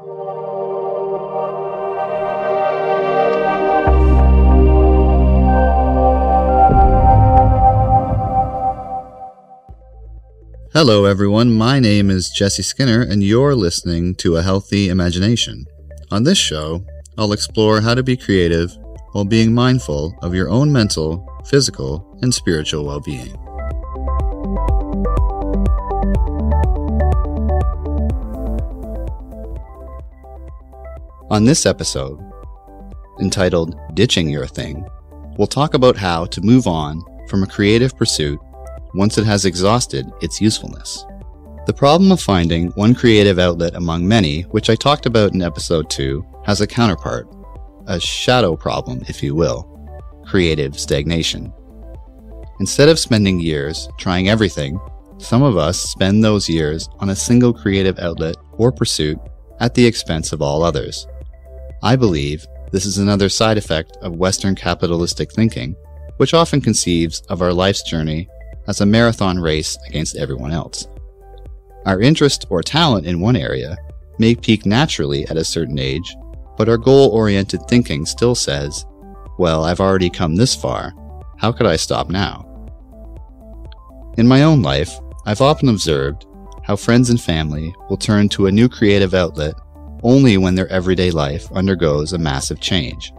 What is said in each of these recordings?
Hello, everyone. My name is Jessie Skinner, and you're listening to A Healthy Imagination. On this show, I'll explore how to be creative while being mindful of your own mental, physical, and spiritual well being. On this episode, entitled Ditching Your Thing, we'll talk about how to move on from a creative pursuit once it has exhausted its usefulness. The problem of finding one creative outlet among many, which I talked about in episode 2, has a counterpart, a shadow problem, if you will creative stagnation. Instead of spending years trying everything, some of us spend those years on a single creative outlet or pursuit at the expense of all others. I believe this is another side effect of Western capitalistic thinking, which often conceives of our life's journey as a marathon race against everyone else. Our interest or talent in one area may peak naturally at a certain age, but our goal oriented thinking still says, well, I've already come this far, how could I stop now? In my own life, I've often observed how friends and family will turn to a new creative outlet only when their everyday life undergoes a massive change.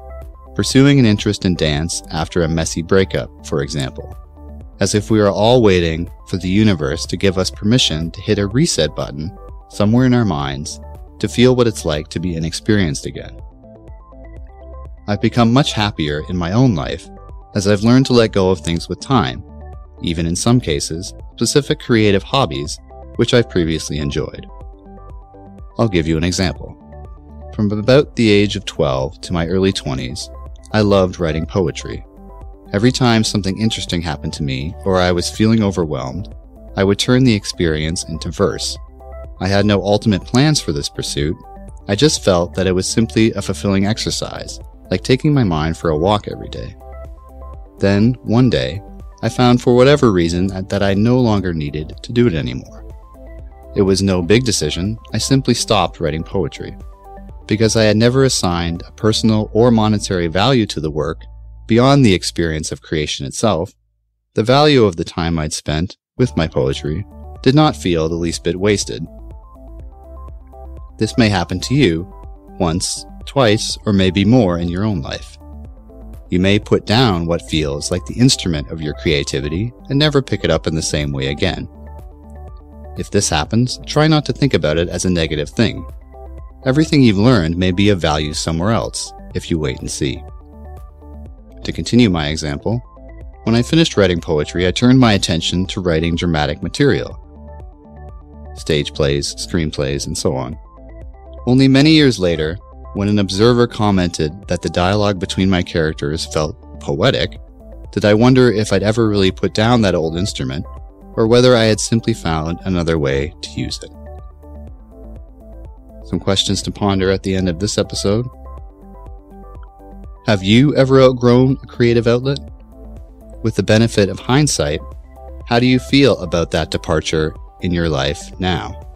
Pursuing an interest in dance after a messy breakup, for example as if we are all waiting for the universe to give us permission to hit a reset button somewhere in our minds to feel what it's like to be inexperienced again. I've become much happier in my own life as I've learned to let go of things with time, even in some cases, specific creative hobbies which I've previously enjoyed. I'll give you an example. From about the age of 12 to my early 20s, I loved writing poetry. Every time something interesting happened to me or I was feeling overwhelmed, I would turn the experience into verse. I had no ultimate plans for this pursuit. I just felt that it was simply a fulfilling exercise, like taking my mind for a walk every day. Then, one day, I found for whatever reason that I no longer needed to do it anymore. It was no big decision, I simply stopped writing poetry. Because I had never assigned a personal or monetary value to the work Beyond the experience of creation itself, the value of the time I'd spent with my poetry did not feel the least bit wasted. This may happen to you once, twice, or maybe more in your own life. You may put down what feels like the instrument of your creativity and never pick it up in the same way again. If this happens, try not to think about it as a negative thing. Everything you've learned may be of value somewhere else if you wait and see. To continue my example, when I finished writing poetry, I turned my attention to writing dramatic material stage plays, screenplays, and so on. Only many years later, when an observer commented that the dialogue between my characters felt poetic, did I wonder if I'd ever really put down that old instrument, or whether I had simply found another way to use it. Some questions to ponder at the end of this episode. Have you ever outgrown a creative outlet? With the benefit of hindsight, how do you feel about that departure in your life now?